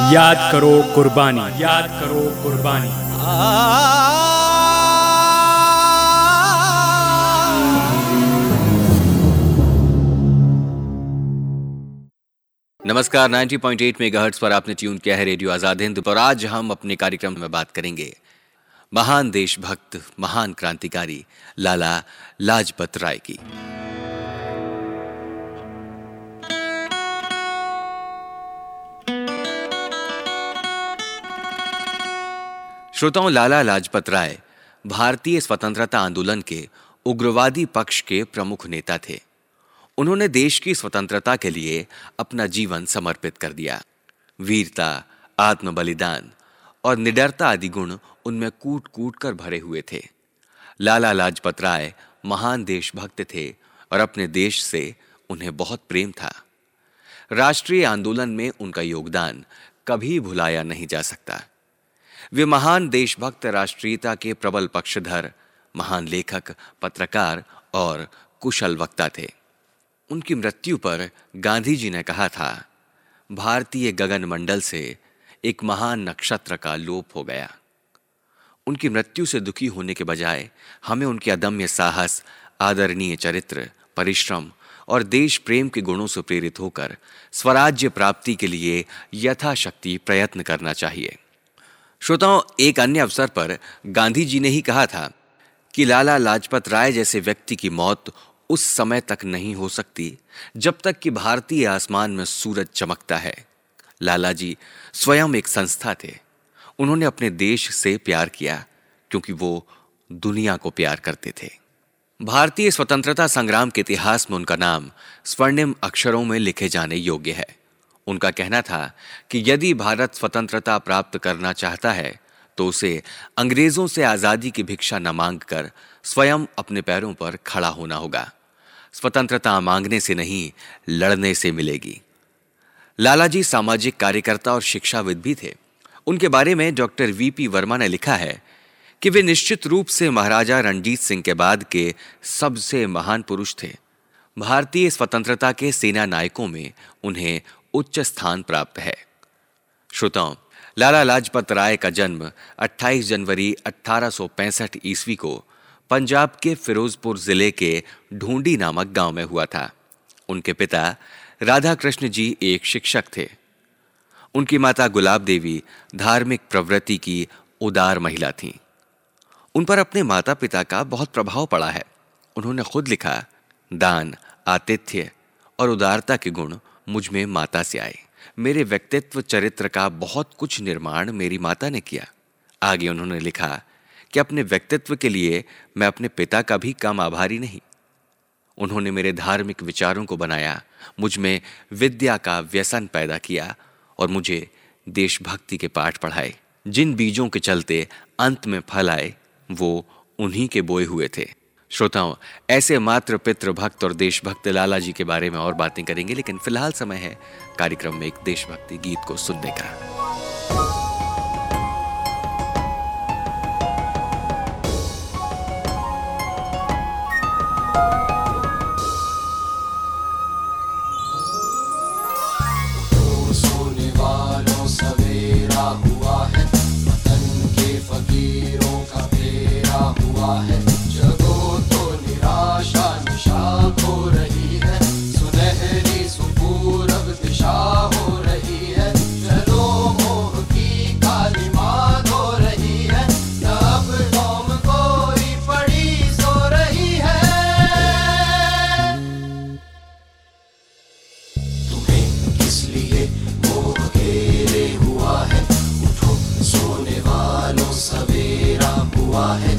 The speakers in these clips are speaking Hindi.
याद करो कुर्बानी। याद करो कुर्बानी। नमस्कार 90.8 पॉइंट मेगाहर्ट्ज पर आपने ट्यून किया है रेडियो आज़ाद हिंद। और आज हम अपने कार्यक्रम में बात करेंगे। महान देशभक्त महान क्रांतिकारी लाला लाजपत राय की। श्रोताओं, लाला लाजपत राय, भारतीय स्वतंत्रता आंदोलन के उग्रवादी पक्ष के प्रमुख नेता थे। उन्होंने देश की स्वतंत्रता के लिए अपना जीवन समर्पित कर दिया। वीरता आत्म बलिदान और निडरता आदि गुण उनमें कूट कूट कर भरे हुए थे। लाला लाजपत राय महान देशभक्त थे और अपने देश से उन्हें बहुत प्रेम था। राष्ट्रीय आंदोलन में उनका योगदान कभी भुलाया नहीं जा सकता। वे महान देशभक्त राष्ट्रीयता के प्रबल पक्षधर, महान लेखक, पत्रकार और कुशल वक्ता थे। उनकी मृत्यु पर गांधी जी ने कहा था, भारतीय गगन मंडल से एक महान नक्षत्र का लोप हो गया। उनकी मृत्यु से दुखी होने के बजाय हमें उनके अदम्य साहस, आदरणीय चरित्र, परिश्रम और देश प्रेम के गुणों से प्रेरित होकर स्वराज्य प्राप्ति के लिए यथाशक्ति प्रयत्न करना चाहिए। श्रोताओं, एक अन्य अवसर पर गांधी जी ने ही कहा था कि लाला लाजपत राय जैसे व्यक्ति की मौत उस समय तक नहीं हो सकती जब तक कि भारतीय आसमान में सूरज चमकता है। लाला जी स्वयं एक संस्था थे। उन्होंने अपने देश से प्यार किया क्योंकि वो दुनिया को प्यार करते थे। भारतीय स्वतंत्रता संग्राम के इतिहास में उनका नाम स्वर्णिम अक्षरों में लिखे जाने योग्य है। उनका कहना था कि यदि भारत स्वतंत्रता प्राप्त करना चाहता है तो उसे अंग्रेज़ों से आज़ादी की भिक्षा न मांगकर स्वयं अपने पैरों पर खड़ा होना होगा। स्वतंत्रता मांगने से नहीं, लड़ने से मिलेगी। लालाजी सामाजिक कार्यकर्ता और शिक्षाविद भी थे। उनके बारे में डॉक्टर वीपी वर्मा ने लिखा है कि वे निश्चित रूप से महाराजा रणजीत सिंह के बाद के सबसे महान पुरुष थे। भारतीय स्वतंत्रता के सेना नायकों में उन्हें उच्च स्थान प्राप्त है। श्रोताओं, लाला लाजपत राय का जन्म 28 जनवरी 1865 ईस्वी को पंजाब के फिरोजपुर ज़िले के ढूंढी नामक गाँव में हुआ था। उनके पिता राधा कृष्ण जी एक शिक्षक थे। उनकी माता गुलाब देवी धार्मिक प्रवृत्ति की उदार महिला थीं। उन पर अपने माता पिता का बहुत प्रभाव पड़ा है। उन्होंने खुद लिखा, दान, आतिथ्य और उदारता के गुण मुझमें माता से आए। मेरे व्यक्तित्व चरित्र का बहुत कुछ निर्माण मेरी माता ने किया। आगे उन्होंने लिखा कि अपने व्यक्तित्व के लिए मैं अपने पिता का भी कम आभारी नहीं। उन्होंने मेरे धार्मिक विचारों को बनाया, मुझमें विद्या का व्यसन पैदा किया और मुझे देशभक्ति के पाठ पढ़ाए। जिन बीजों के चलते अंत में फल आए, वो उन्हीं के बोए हुए थे। श्रोताओं, ऐसे मात्र पित्र भक्त और देशभक्त लाला जी के बारे में और बातें करेंगे, लेकिन फ़िलहाल समय है कार्यक्रम में एक देशभक्ति गीत को सुनने का। सवेरा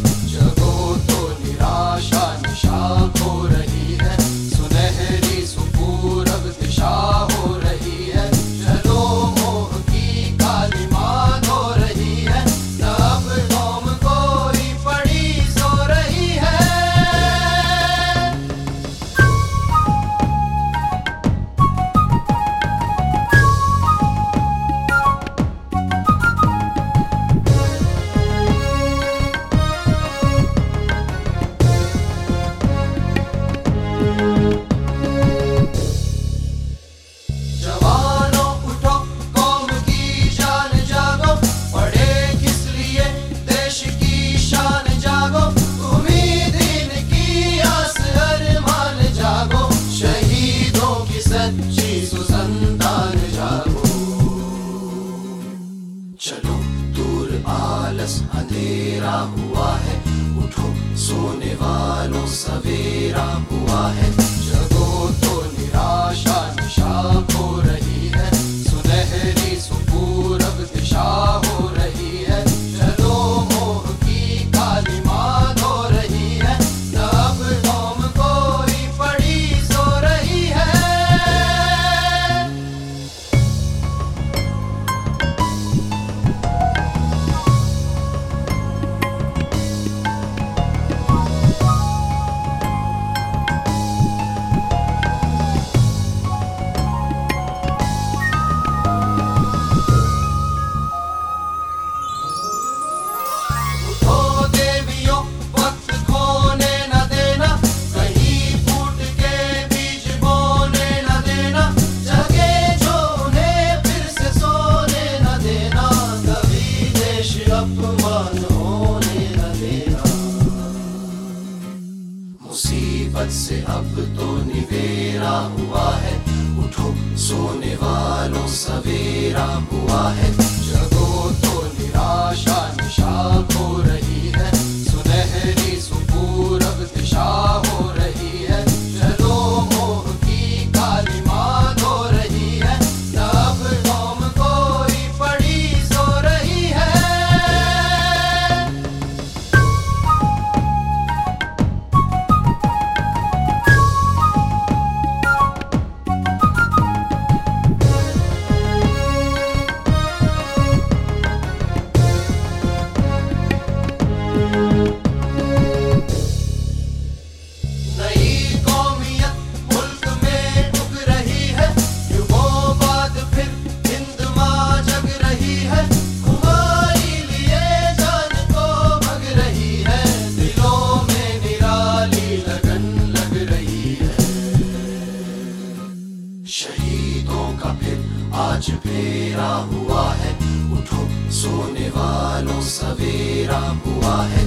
हुआ है उठो सोने वालों सवेरा हुआ है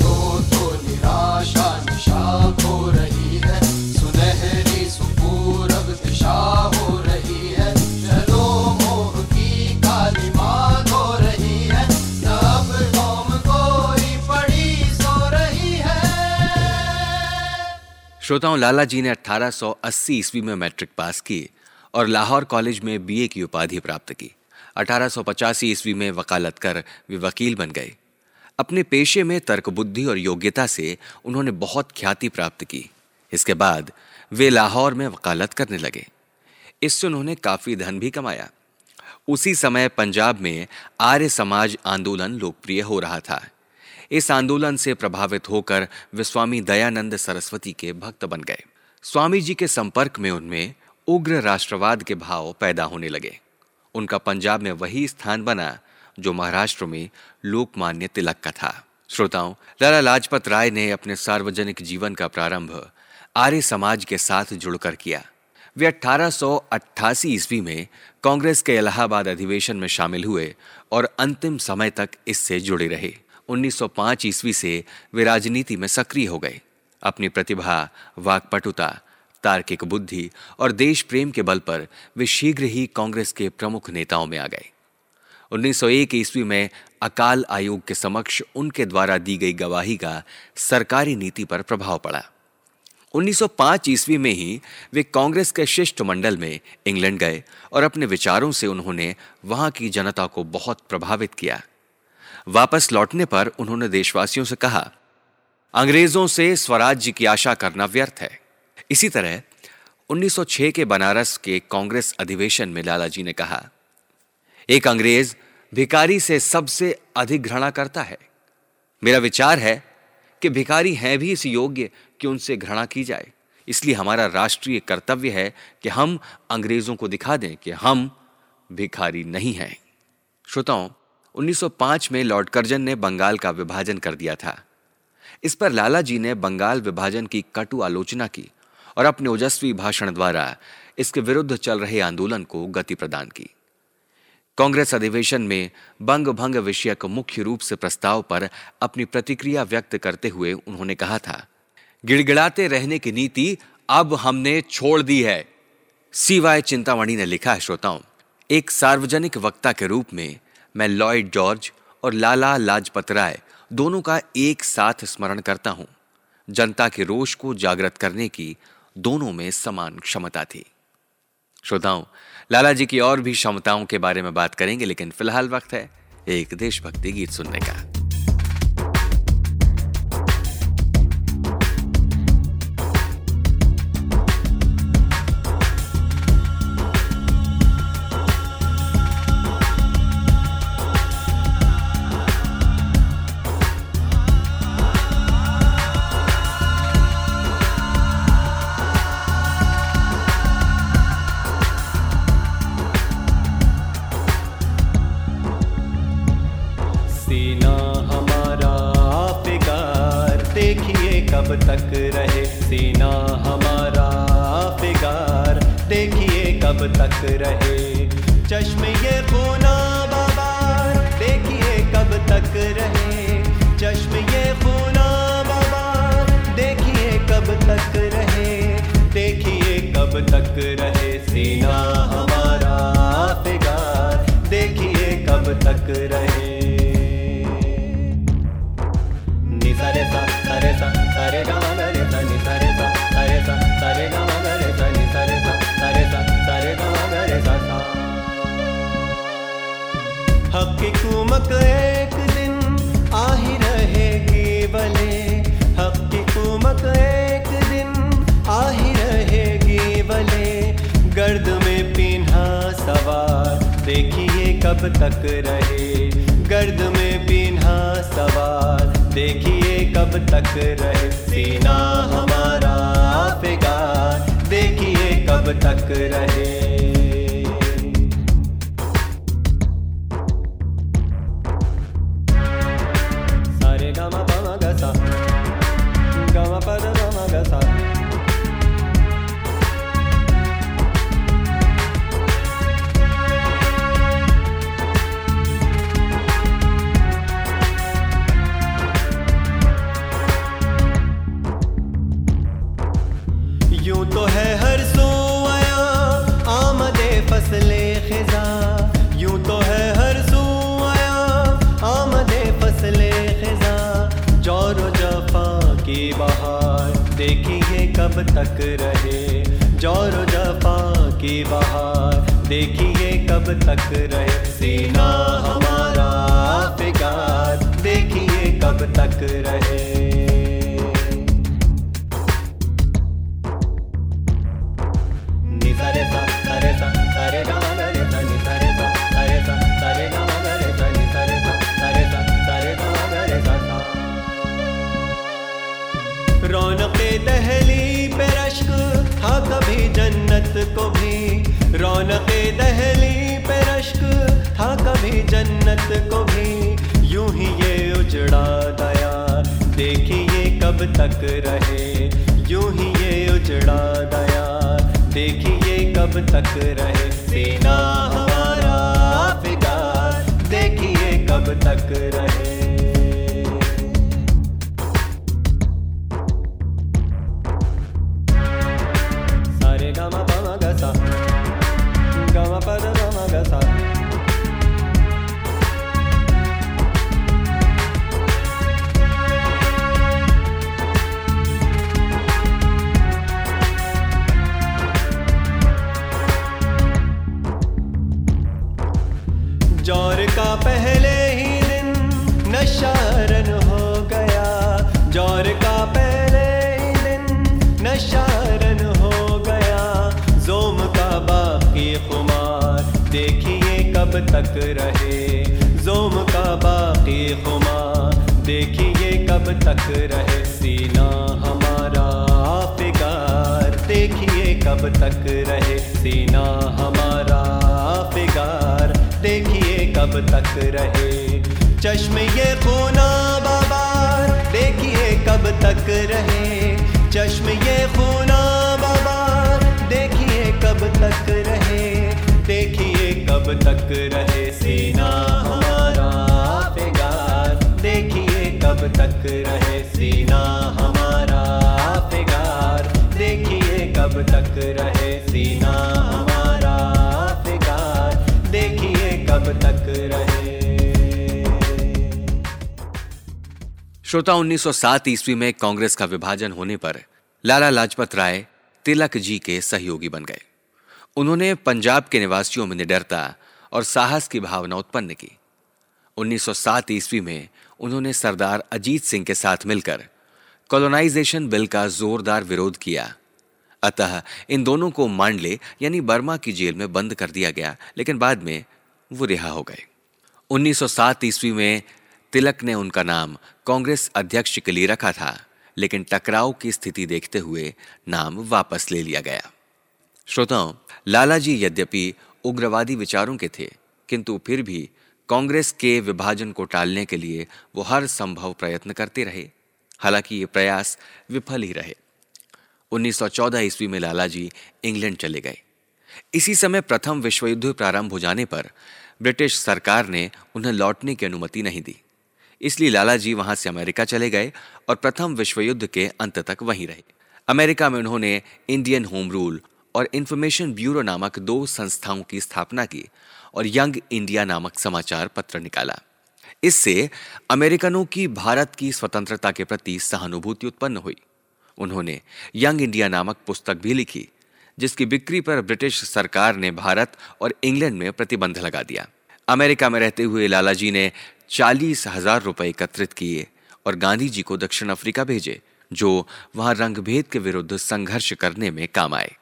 तो निराशा निशा हो रही है सुनहरी सुपूरब दिशा हो रही है चलो मोह की काली धो रही है कौम कोई पड़ी सो रही है श्रोताओं, लाला जी ने 1880 ईस्वी में मैट्रिक पास की और लाहौर कॉलेज में बीए की उपाधि प्राप्त की। 1885 ईस्वी में वकालत कर वे वकील बन गए। अपने पेशे में तर्क बुद्धि और योग्यता से उन्होंने बहुत ख्याति प्राप्त की। इसके बाद वे लाहौर में वकालत करने लगे। इससे उन्होंने काफ़ी धन भी कमाया। उसी समय पंजाब में आर्य समाज आंदोलन लोकप्रिय हो रहा था। इस आंदोलन से प्रभावित होकर वे स्वामी दयानंद सरस्वती के भक्त बन गए। स्वामी जी के संपर्क में उनमें उग्र राष्ट्रवाद के भाव पैदा होने लगे। उनका पंजाब में वही स्थान बना, जो महाराष्ट्र में लोकमान्य तिलक का था। श्रोताओं, लाला लाजपत राय ने अपने सार्वजनिक जीवन का प्रारंभ आर्य समाज के साथ जुड़कर किया। वे 1888 ईस्वी में कांग्रेस के इलाहाबाद अधिवेशन में शामिल हुए और अंतिम समय तक इससे जुड़े रहे। 1905 ईस्वी से वे राजनीति में सक्रिय हो गए। अपनी प्रतिभा, वाकपटुता तार्किक बुद्धि और देश प्रेम के बल पर वे शीघ्र ही कांग्रेस के प्रमुख नेताओं में आ गए। 1901 ईस्वी में अकाल आयोग के समक्ष उनके द्वारा दी गई गवाही का सरकारी नीति पर प्रभाव पड़ा। 1905 ईस्वी में ही वे कांग्रेस के शिष्टमंडल में इंग्लैंड गए और अपने विचारों से उन्होंने वहाँ की जनता को बहुत प्रभावित किया। वापस लौटने पर उन्होंने देशवासियों से कहा, अंग्रेज़ों से स्वराज्य की आशा करना व्यर्थ है। इसी तरह 1906 के बनारस के कांग्रेस अधिवेशन में लाला जी ने कहा, एक अंग्रेज़ भिकारी से सबसे अधिक घृणा करता है। मेरा विचार है कि भिखारी हैं भी इस योग्य कि उनसे घृणा की जाए। इसलिए हमारा राष्ट्रीय कर्तव्य है कि हम अंग्रेज़ों को दिखा दें कि हम भिखारी नहीं हैं। श्रोताओं 1905 में लॉर्ड कर्जन ने बंगाल का विभाजन कर दिया था। इस पर लाला जी ने बंगाल विभाजन की कटु आलोचना की। और अपने ओजस्वी भाषण द्वारा इसके विरुद्ध चल रहे आंदोलन को गति प्रदान की। कांग्रेस अधिवेशन में बंग भंग विषयक मुख्य रूप से प्रस्ताव पर अपनी प्रतिक्रिया व्यक्त करते हुए उन्होंने कहा था, गिड़गिड़ाते रहने की नीति अब हमने छोड़ दी है। सीवाय चिंतामणि ने लिखा है, श्रोताओं, एक सार्वजनिक वक्ता के रूप में मैं लॉयड जॉर्ज और लाला लाजपत राय दोनों का एक साथ स्मरण करता हूँ। जनता के रोष को जागृत करने की दोनों में समान क्षमता थी। श्रोताओं, लाला जी की और भी क्षमताओं के बारे में बात करेंगे, लेकिन फ़िलहाल वक्त है एक देशभक्ति गीत सुनने का। सवार। देखिए कब तक रहे। गर्द में पीना सवार। देखिए कब तक रहे। सीना हमारा फिगार देखिए कब तक रहे। तक रहे, ज़ोर जफा की बहार, देखिए कब तक रहे। सीना हमारा फिगार, देखिए कब तक रहे। दहली पे रश्क था कभी जन्नत को भी। यूँ ही ये उजड़ा दया, देखिए कब तक रहे। यूँ ही ये उजड़ा दया, देखिए कब तक रहे। सीना हमारा फिगार देखिए कब तक रहे। कब तक रहे सीना हमारा फिगार देखिए कब तक रहे सीना हमारा फिगार देखिए कब तक रहे सीना हमारा फिगार देखिए कब तक रहे। श्रोता 1907 ईस्वी में कांग्रेस का विभाजन होने पर लाला लाजपत राय तिलक जी के सहयोगी बन गए। उन्होंने पंजाब के निवासियों में निडरता और साहस की भावना उत्पन्न की। 1907 ईस्वी में उन्होंने सरदार अजीत सिंह के साथ मिलकर कॉलोनाइजेशन बिल का जोरदार विरोध किया। अतः इन दोनों को मांडले यानी बर्मा की जेल में बंद कर दिया गया, लेकिन बाद में वो रिहा हो गए। 1907 ईस्वी में तिलक ने उनका नाम कांग्रेस अध्यक्ष के लिए रखा था, लेकिन टकराव की स्थिति देखते हुए नाम वापस ले लिया गया। श्रोताओं लालाजी यद्यपि उग्रवादी विचारों के थे, किंतु फिर भी कांग्रेस के विभाजन को टालने के लिए वो हर संभव प्रयत्न करते रहे। हालाँकि ये प्रयास विफल ही रहे। 1914 ईस्वी में लालाजी इंग्लैंड चले गए। इसी समय प्रथम विश्व युद्ध प्रारंभ हो जाने पर ब्रिटिश सरकार ने उन्हें लौटने की अनुमति नहीं दी। इसलिए लालाजी वहाँ से अमेरिका चले गए और प्रथम विश्व युद्ध के अंत तक वहीं रहे। अमेरिका में उन्होंने इंडियन होम रूल और इंफॉर्मेशन ब्यूरो नामक दो संस्थाओं की स्थापना की और यंग इंडिया नामक समाचार पत्र निकाला। इससे अमेरिकनों की भारत की स्वतंत्रता के प्रति सहानुभूति उत्पन्न हुई। उन्होंने यंग इंडिया नामक पुस्तक भी लिखी, जिसकी बिक्री पर ब्रिटिश सरकार ने भारत और इंग्लैंड में प्रतिबंध लगा दिया। अमेरिका में रहते हुए लालाजी ने चालीस हज़ार रुपए एकत्रित किए और गांधी जी को दक्षिण अफ्रीका भेजे, जो वहाँ रंगभेद के विरुद्ध संघर्ष करने में काम आए।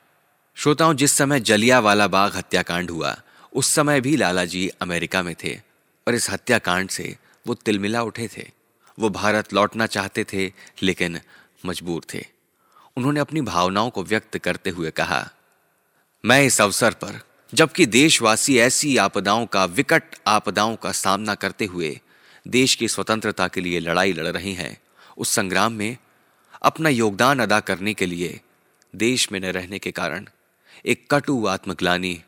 श्रोताओं, जिस समय जलियावाला बाग हत्याकांड हुआ, उस समय भी लाला जी अमेरिका में थे और इस हत्याकांड से वो तिलमिला उठे थे। वो भारत लौटना चाहते थे, लेकिन मजबूर थे। उन्होंने अपनी भावनाओं को व्यक्त करते हुए कहा, मैं इस अवसर पर, जबकि देशवासी ऐसी आपदाओं का, विकट आपदाओं का सामना करते हुए, देश की स्वतंत्रता के लिए लड़ाई लड़ रहे हैं, उस संग्राम में अपना योगदान अदा करने के लिए देश में न रहने के कारण एक कटु आत्मग्लानी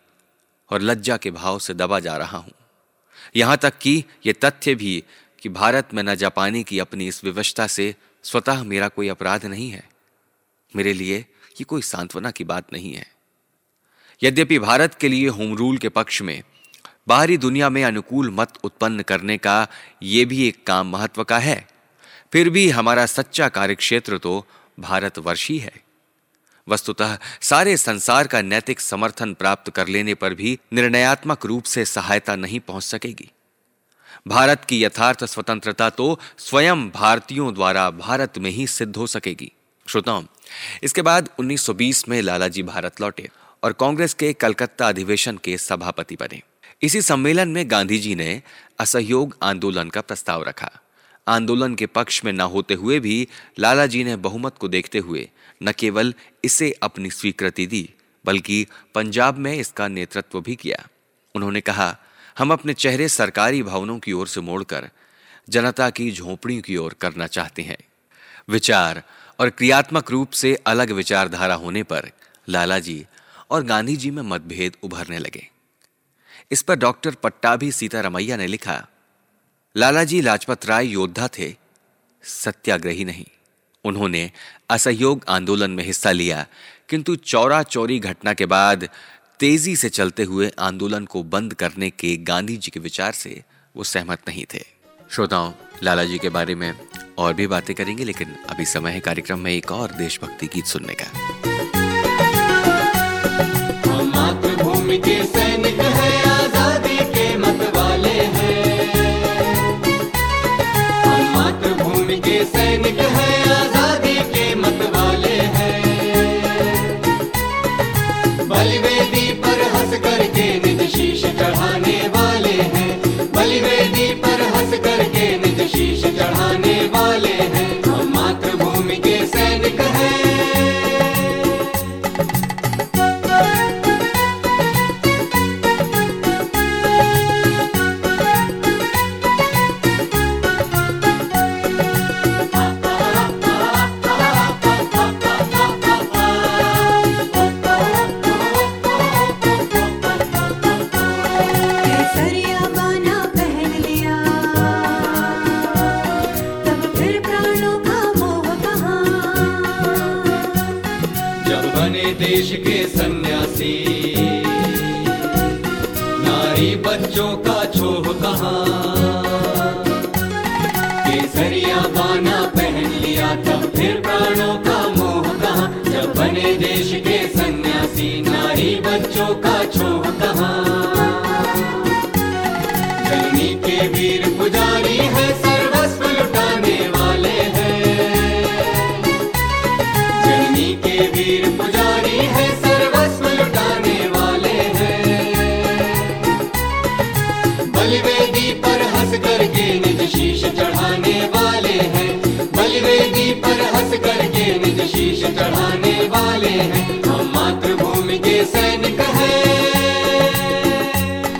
और लज्जा के भाव से दबा जा रहा हूँ। यहाँ तक कि यह तथ्य भी कि भारत में न जा पाने की अपनी इस विवशता से स्वतः मेरा कोई अपराध नहीं है। मेरे लिए ये कोई सांत्वना की बात नहीं है। यद्यपि भारत के लिए होम रूल के पक्ष में बाहरी दुनिया में अनुकूल मत उत्पन्न करने का यह भी एक काम महत्व का है, फिर भी हमारा सच्चा कार्यक्षेत्र तो भारतवर्ष ही है। वस्तुतः सारे संसार का नैतिक समर्थन प्राप्त कर लेने पर भी निर्णयात्मक रूप से सहायता नहीं पहुँच सकेगी। भारत की यथार्थ स्वतंत्रता तो स्वयं भारतीयों द्वारा भारत में ही सिद्ध हो सकेगी। श्रोताओं, इसके बाद 1920 में लालाजी भारत लौटे और कांग्रेस के कलकत्ता अधिवेशन के सभापति बने। इसी सम्मेलन में गांधी जी ने असहयोग आंदोलन का प्रस्ताव रखा। आंदोलन के पक्ष में न होते हुए भी लालाजी ने बहुमत को देखते हुए न केवल इसे अपनी स्वीकृति दी, बल्कि पंजाब में इसका नेतृत्व भी किया। उन्होंने कहा, हम अपने चेहरे सरकारी भवनों की ओर से मोड़कर, जनता की झोपड़ियों की ओर करना चाहते हैं। विचार और क्रियात्मक रूप से अलग विचारधारा होने पर लालाजी और गांधी जी में मतभेद उभरने लगे। इस पर डॉक्टर पट्टाभी सीतारमैया ने लिखा लालाजी लाजपत राय योद्धा थे, सत्याग्रही नहीं। उन्होंने असहयोग आंदोलन में हिस्सा लिया। किंतु चौरा चौरी घटना के बाद तेज़ी से चलते हुए आंदोलन को बंद करने के गांधी जी के विचार से वो सहमत नहीं थे। श्रोताओं लाला जी के बारे में और भी बातें करेंगे, लेकिन अभी समय है कार्यक्रम में एक और देशभक्ति गीत सुनने का। मातृभूमि के सैनिक है।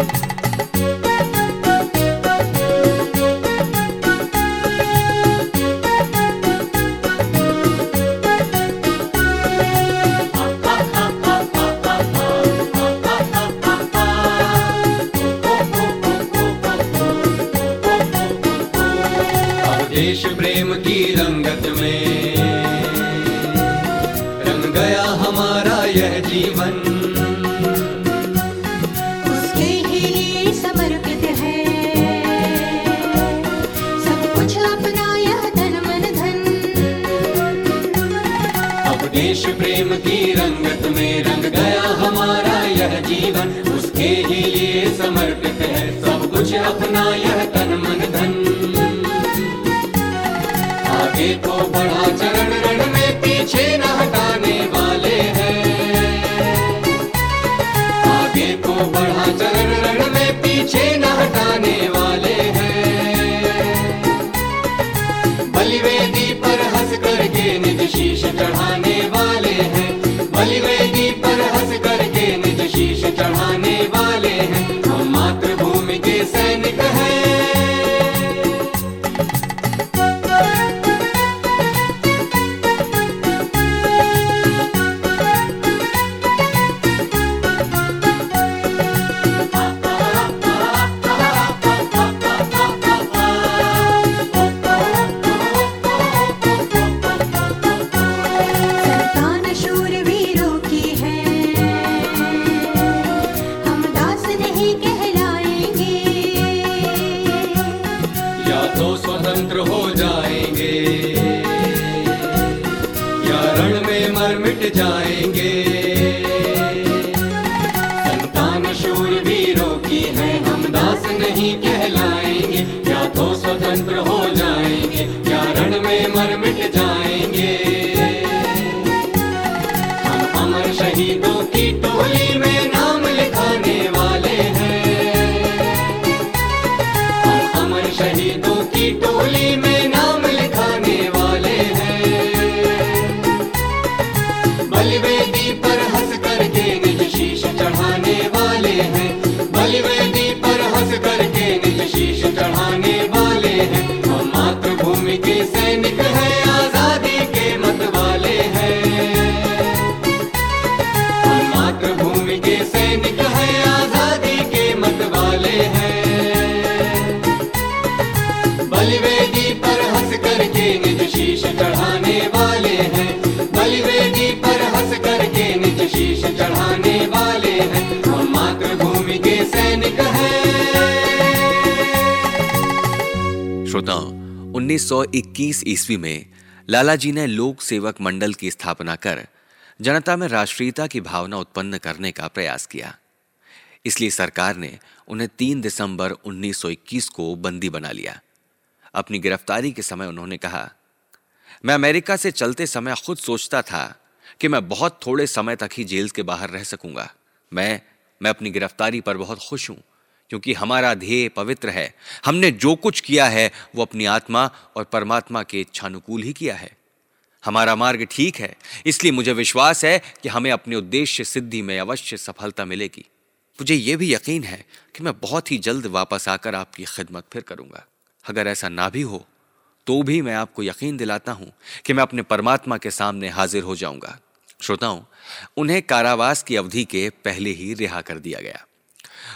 अब 1921 ईस्वी में लाला जी ने लोक सेवक मंडल की स्थापना कर जनता में राष्ट्रीयता की भावना उत्पन्न करने का प्रयास किया। इसलिए सरकार ने उन्हें 3 दिसंबर 1921 को बंदी बना लिया। अपनी गिरफ्तारी के समय उन्होंने कहा, मैं अमेरिका से चलते समय खुद सोचता था कि मैं बहुत थोड़े समय तक ही जेल के बाहर रह सकूँगा। मैं मैं अपनी गिरफ्तारी पर बहुत खुश हूँ। क्योंकि हमारा ध्येय पवित्र है। हमने जो कुछ किया है, वो अपनी आत्मा और परमात्मा के इच्छानुकूल ही किया है। हमारा मार्ग ठीक है, इसलिए मुझे विश्वास है कि हमें अपने उद्देश्य सिद्धि में अवश्य सफलता मिलेगी। मुझे यह भी यकीन है कि मैं बहुत ही जल्द वापस आकर आपकी खिदमत फिर करूँगा। अगर ऐसा ना भी हो तो भी मैं आपको यकीन दिलाता हूँ कि मैं अपने परमात्मा के सामने हाजिर हो जाऊँगा। श्रोताओं, उन्हें कारावास की अवधि के पहले ही रिहा कर दिया गया।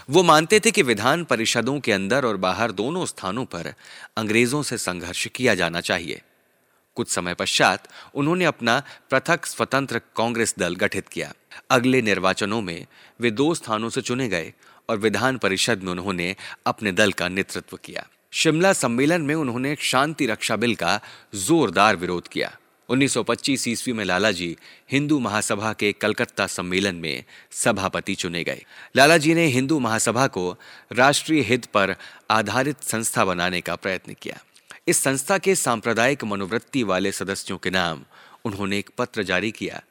वो मानते थे कि विधान परिषदों के अंदर और बाहर दोनों स्थानों पर अंग्रेज़ों से संघर्ष किया जाना चाहिए। कुछ समय पश्चात उन्होंने अपना पृथक स्वतंत्र कांग्रेस दल गठित किया। अगले निर्वाचनों में वे दो स्थानों से चुने गए और विधान परिषद में उन्होंने अपने दल का नेतृत्व किया। शिमला सम्मेलन में उन्होंने शांति रक्षा बिल का जोरदार विरोध किया। 1925 ईस्वी में लाला जी हिंदू महासभा के कलकत्ता सम्मेलन में सभापति चुने गए। लाला जी ने हिंदू महासभा को राष्ट्रीय हित पर आधारित संस्था बनाने का प्रयत्न किया। इस संस्था के सांप्रदायिक मनोवृत्ति वाले सदस्यों के नाम उन्होंने एक पत्र जारी किया,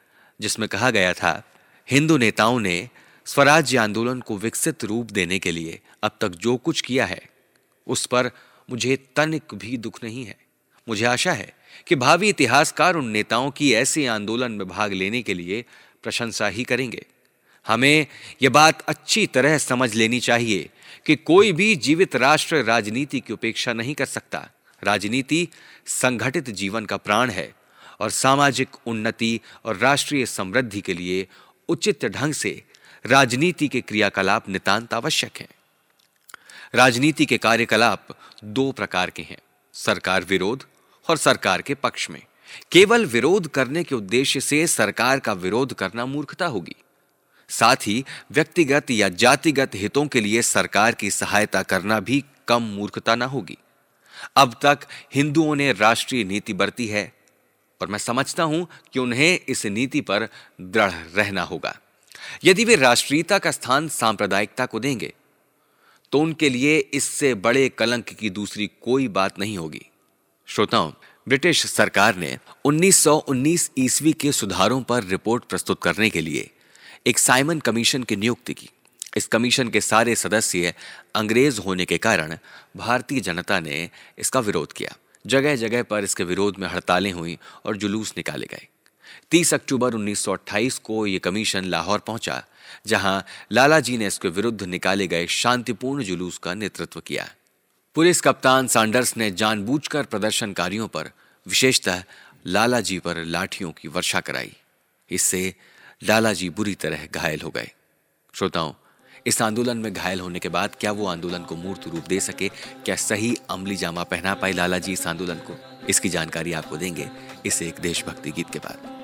जिसमें कहा गया था, हिंदू नेताओं ने स्वराज्य आंदोलन को विकसित रूप देने के लिए अब तक जो कुछ किया है, उस पर मुझे तनिक भी दुख नहीं है। मुझे आशा है कि भावी इतिहासकार उन नेताओं की ऐसे आंदोलन में भाग लेने के लिए प्रशंसा ही करेंगे। हमें यह बात अच्छी तरह समझ लेनी चाहिए कि कोई भी जीवित राष्ट्र राजनीति की उपेक्षा नहीं कर सकता। राजनीति संगठित जीवन का प्राण है और सामाजिक उन्नति और राष्ट्रीय समृद्धि के लिए उचित ढंग से राजनीति के क्रियाकलाप नितांत आवश्यक हैं। राजनीति के कार्यकलाप दो प्रकार के हैं। सरकार विरोध और सरकार के पक्ष में। केवल विरोध करने के उद्देश्य से सरकार का विरोध करना मूर्खता होगी। साथ ही व्यक्तिगत या जातिगत हितों के लिए सरकार की सहायता करना भी कम मूर्खता ना होगी। अब तक हिंदुओं ने राष्ट्रीय नीति बरती है और मैं समझता हूँ कि उन्हें इस नीति पर दृढ़ रहना होगा। यदि वे राष्ट्रीयता का स्थान सांप्रदायिकता को देंगे तो उनके लिए इससे बड़े कलंक की दूसरी कोई बात नहीं होगी। श्रोताओं, ब्रिटिश सरकार ने 1919 ईस्वी के सुधारों पर रिपोर्ट प्रस्तुत करने के लिए एक साइमन कमीशन की नियुक्ति की। इस कमीशन के सारे सदस्य अंग्रेज़ होने के कारण भारतीय जनता ने इसका विरोध किया। जगह जगह पर इसके विरोध में हड़तालें हुई और जुलूस निकाले गए। 30 अक्टूबर 1928 को यह कमीशन लाहौर पहुँचा, जहाँ लाला जी ने इसके विरुद्ध निकाले गए शांतिपूर्ण जुलूस का नेतृत्व किया। पुलिस कप्तान सैंडर्स ने जानबूझकर प्रदर्शनकारियों पर, विशेषतः लाला जी पर लाठियों की वर्षा कराई। इससे लालाजी बुरी तरह घायल हो गए। श्रोताओं, इस आंदोलन में घायल होने के बाद क्या वो आंदोलन को मूर्त रूप दे सके? क्या सही अमली जामा पहना पाए लालाजी इस आंदोलन को? इसकी जानकारी आपको देंगे इस एक देशभक्ति गीत के बाद।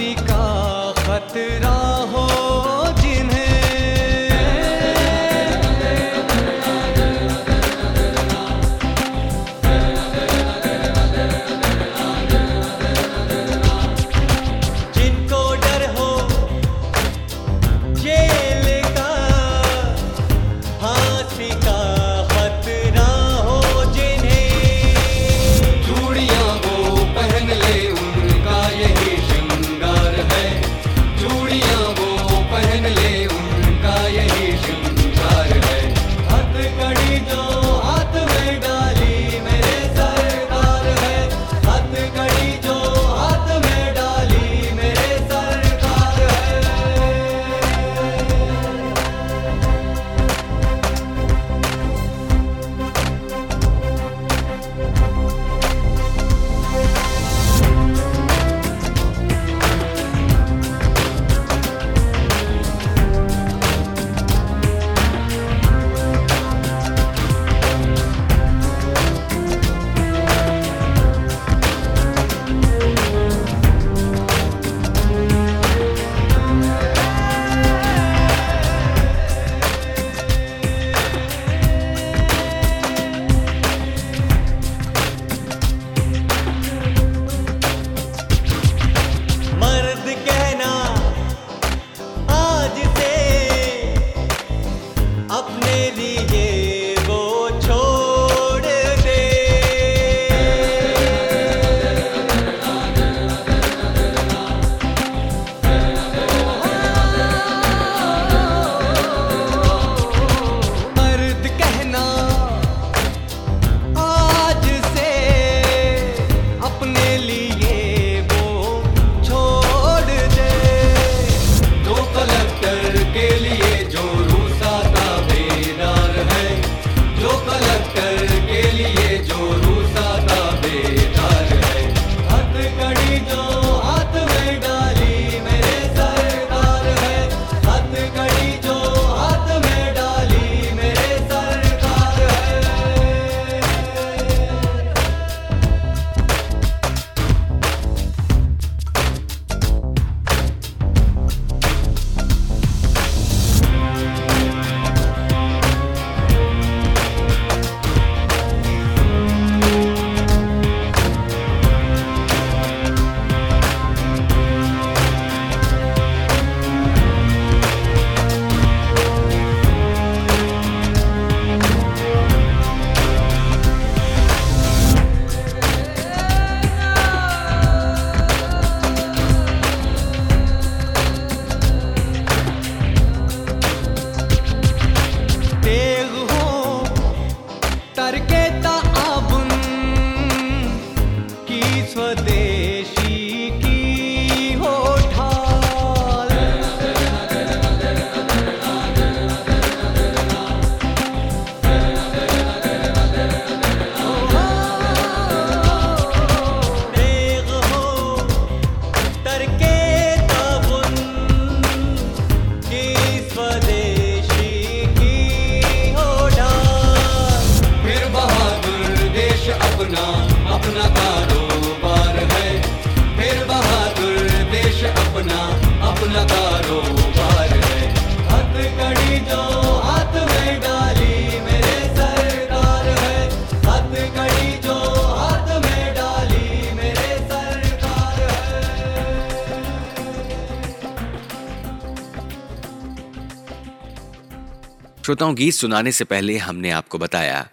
का खतरा श्रोताओं गीत सुनाने से पहले हमने आपको बताया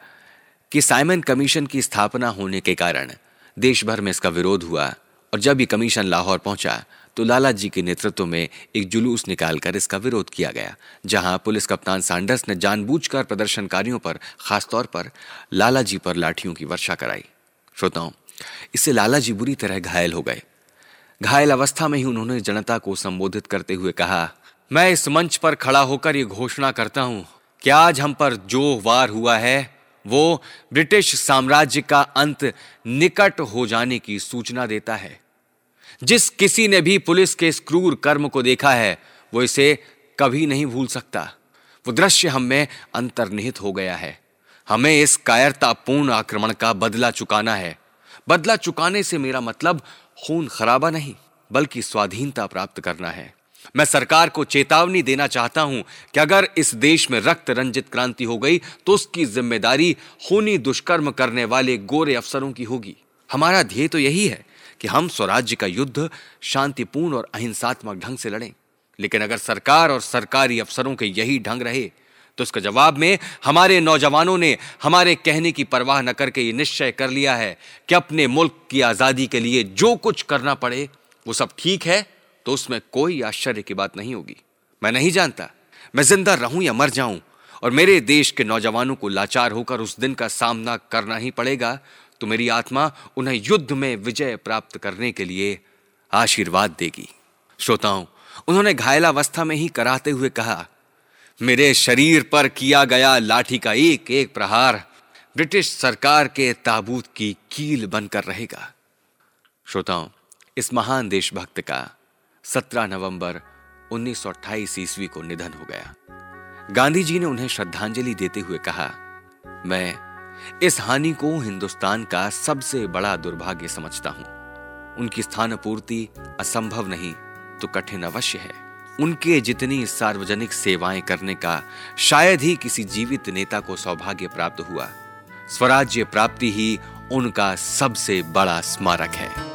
कि साइमन कमीशन की स्थापना होने के कारण देश भर में इसका विरोध हुआ और जब ये कमीशन लाहौर पहुँचा तो लाला जी के नेतृत्व में एक जुलूस निकालकर इसका विरोध किया गया, जहाँ पुलिस कप्तान सैंडर्स ने जानबूझकर प्रदर्शनकारियों पर, खासतौर पर लाला जी पर लाठियों की वर्षा कराई। श्रोताओं, इससे लाला जी बुरी तरह घायल हो गए। घायल अवस्था में ही उन्होंने जनता को संबोधित करते हुए कहा, मैं इस मंच पर खड़ा होकर ये घोषणा करता हूँ कि आज हम पर जो वार हुआ है, वो ब्रिटिश साम्राज्य का अंत निकट हो जाने की सूचना देता है। जिस किसी ने भी पुलिस के इस क्रूर कर्म को देखा है, वो इसे कभी नहीं भूल सकता। वो दृश्य हम अंतर्निहित हो गया है। हमें इस कायरतापूर्ण आक्रमण का बदला चुकाना है। बदला चुकाने से मेरा मतलब खून खराबा नहीं, बल्कि स्वाधीनता प्राप्त करना है। मैं सरकार को चेतावनी देना चाहता हूँ कि अगर इस देश में रक्त रंजित क्रांति हो गई तो उसकी ज़िम्मेदारी खूनी दुष्कर्म करने वाले गोरे अफसरों की होगी। हमारा ध्येय तो यही है कि हम स्वराज्य का युद्ध शांतिपूर्ण और अहिंसात्मक ढंग से लड़ें। लेकिन अगर सरकार और सरकारी अफसरों के यही ढंग रहे तो इसका जवाब में हमारे नौजवानों ने हमारे कहने की परवाह न करके ये निश्चय कर लिया है कि अपने मुल्क की आज़ादी के लिए जो कुछ करना पड़े, वो सब ठीक है तो उसमें कोई आश्चर्य की बात नहीं होगी। मैं नहीं जानता। मैं ज़िंदा रहूँ या मर जाऊँ, और मेरे देश के नौजवानों को लाचार होकर उस दिन का सामना करना ही पड़ेगा तो मेरी आत्मा उन्हें युद्ध में विजय प्राप्त करने के लिए आशीर्वाद देगी। श्रोताओं, उन्होंने घायलावस्था में ही कराते हुए कहा, मेरे शरीर पर किया गया लाठी का एक एक प्रहार ब्रिटिश सरकार के ताबूत की कील बनकर रहेगा। श्रोताओं, इस महान देशभक्त का 17 नवंबर 1928 ईस्वी को निधन हो गया। गांधी जी ने उन्हें श्रद्धांजलि देते हुए कहा, मैं इस हानि को हिंदुस्तान का सबसे बड़ा दुर्भाग्य समझता हूँ। उनकी स्थान पूर्ति असंभव नहीं तो कठिन अवश्य है। उनके जितनी सार्वजनिक सेवाएँ करने का शायद ही किसी जीवित नेता को सौभाग्य प्राप्त हुआ, स्वराज्य प्राप्ति ही उनका सबसे बड़ा स्मारक है।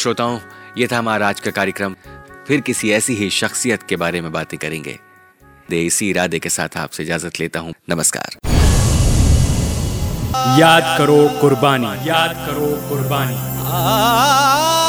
श्रोताओं ये था हमारा आज का कार्यक्रम। फिर किसी ऐसी ही शख्सियत के बारे में बातें करेंगे। दे इसी इरादे के साथ आपसे इजाज़त लेता हूँ। नमस्कार। याद करो कुर्बानी। याद करो कुर्बानी। आ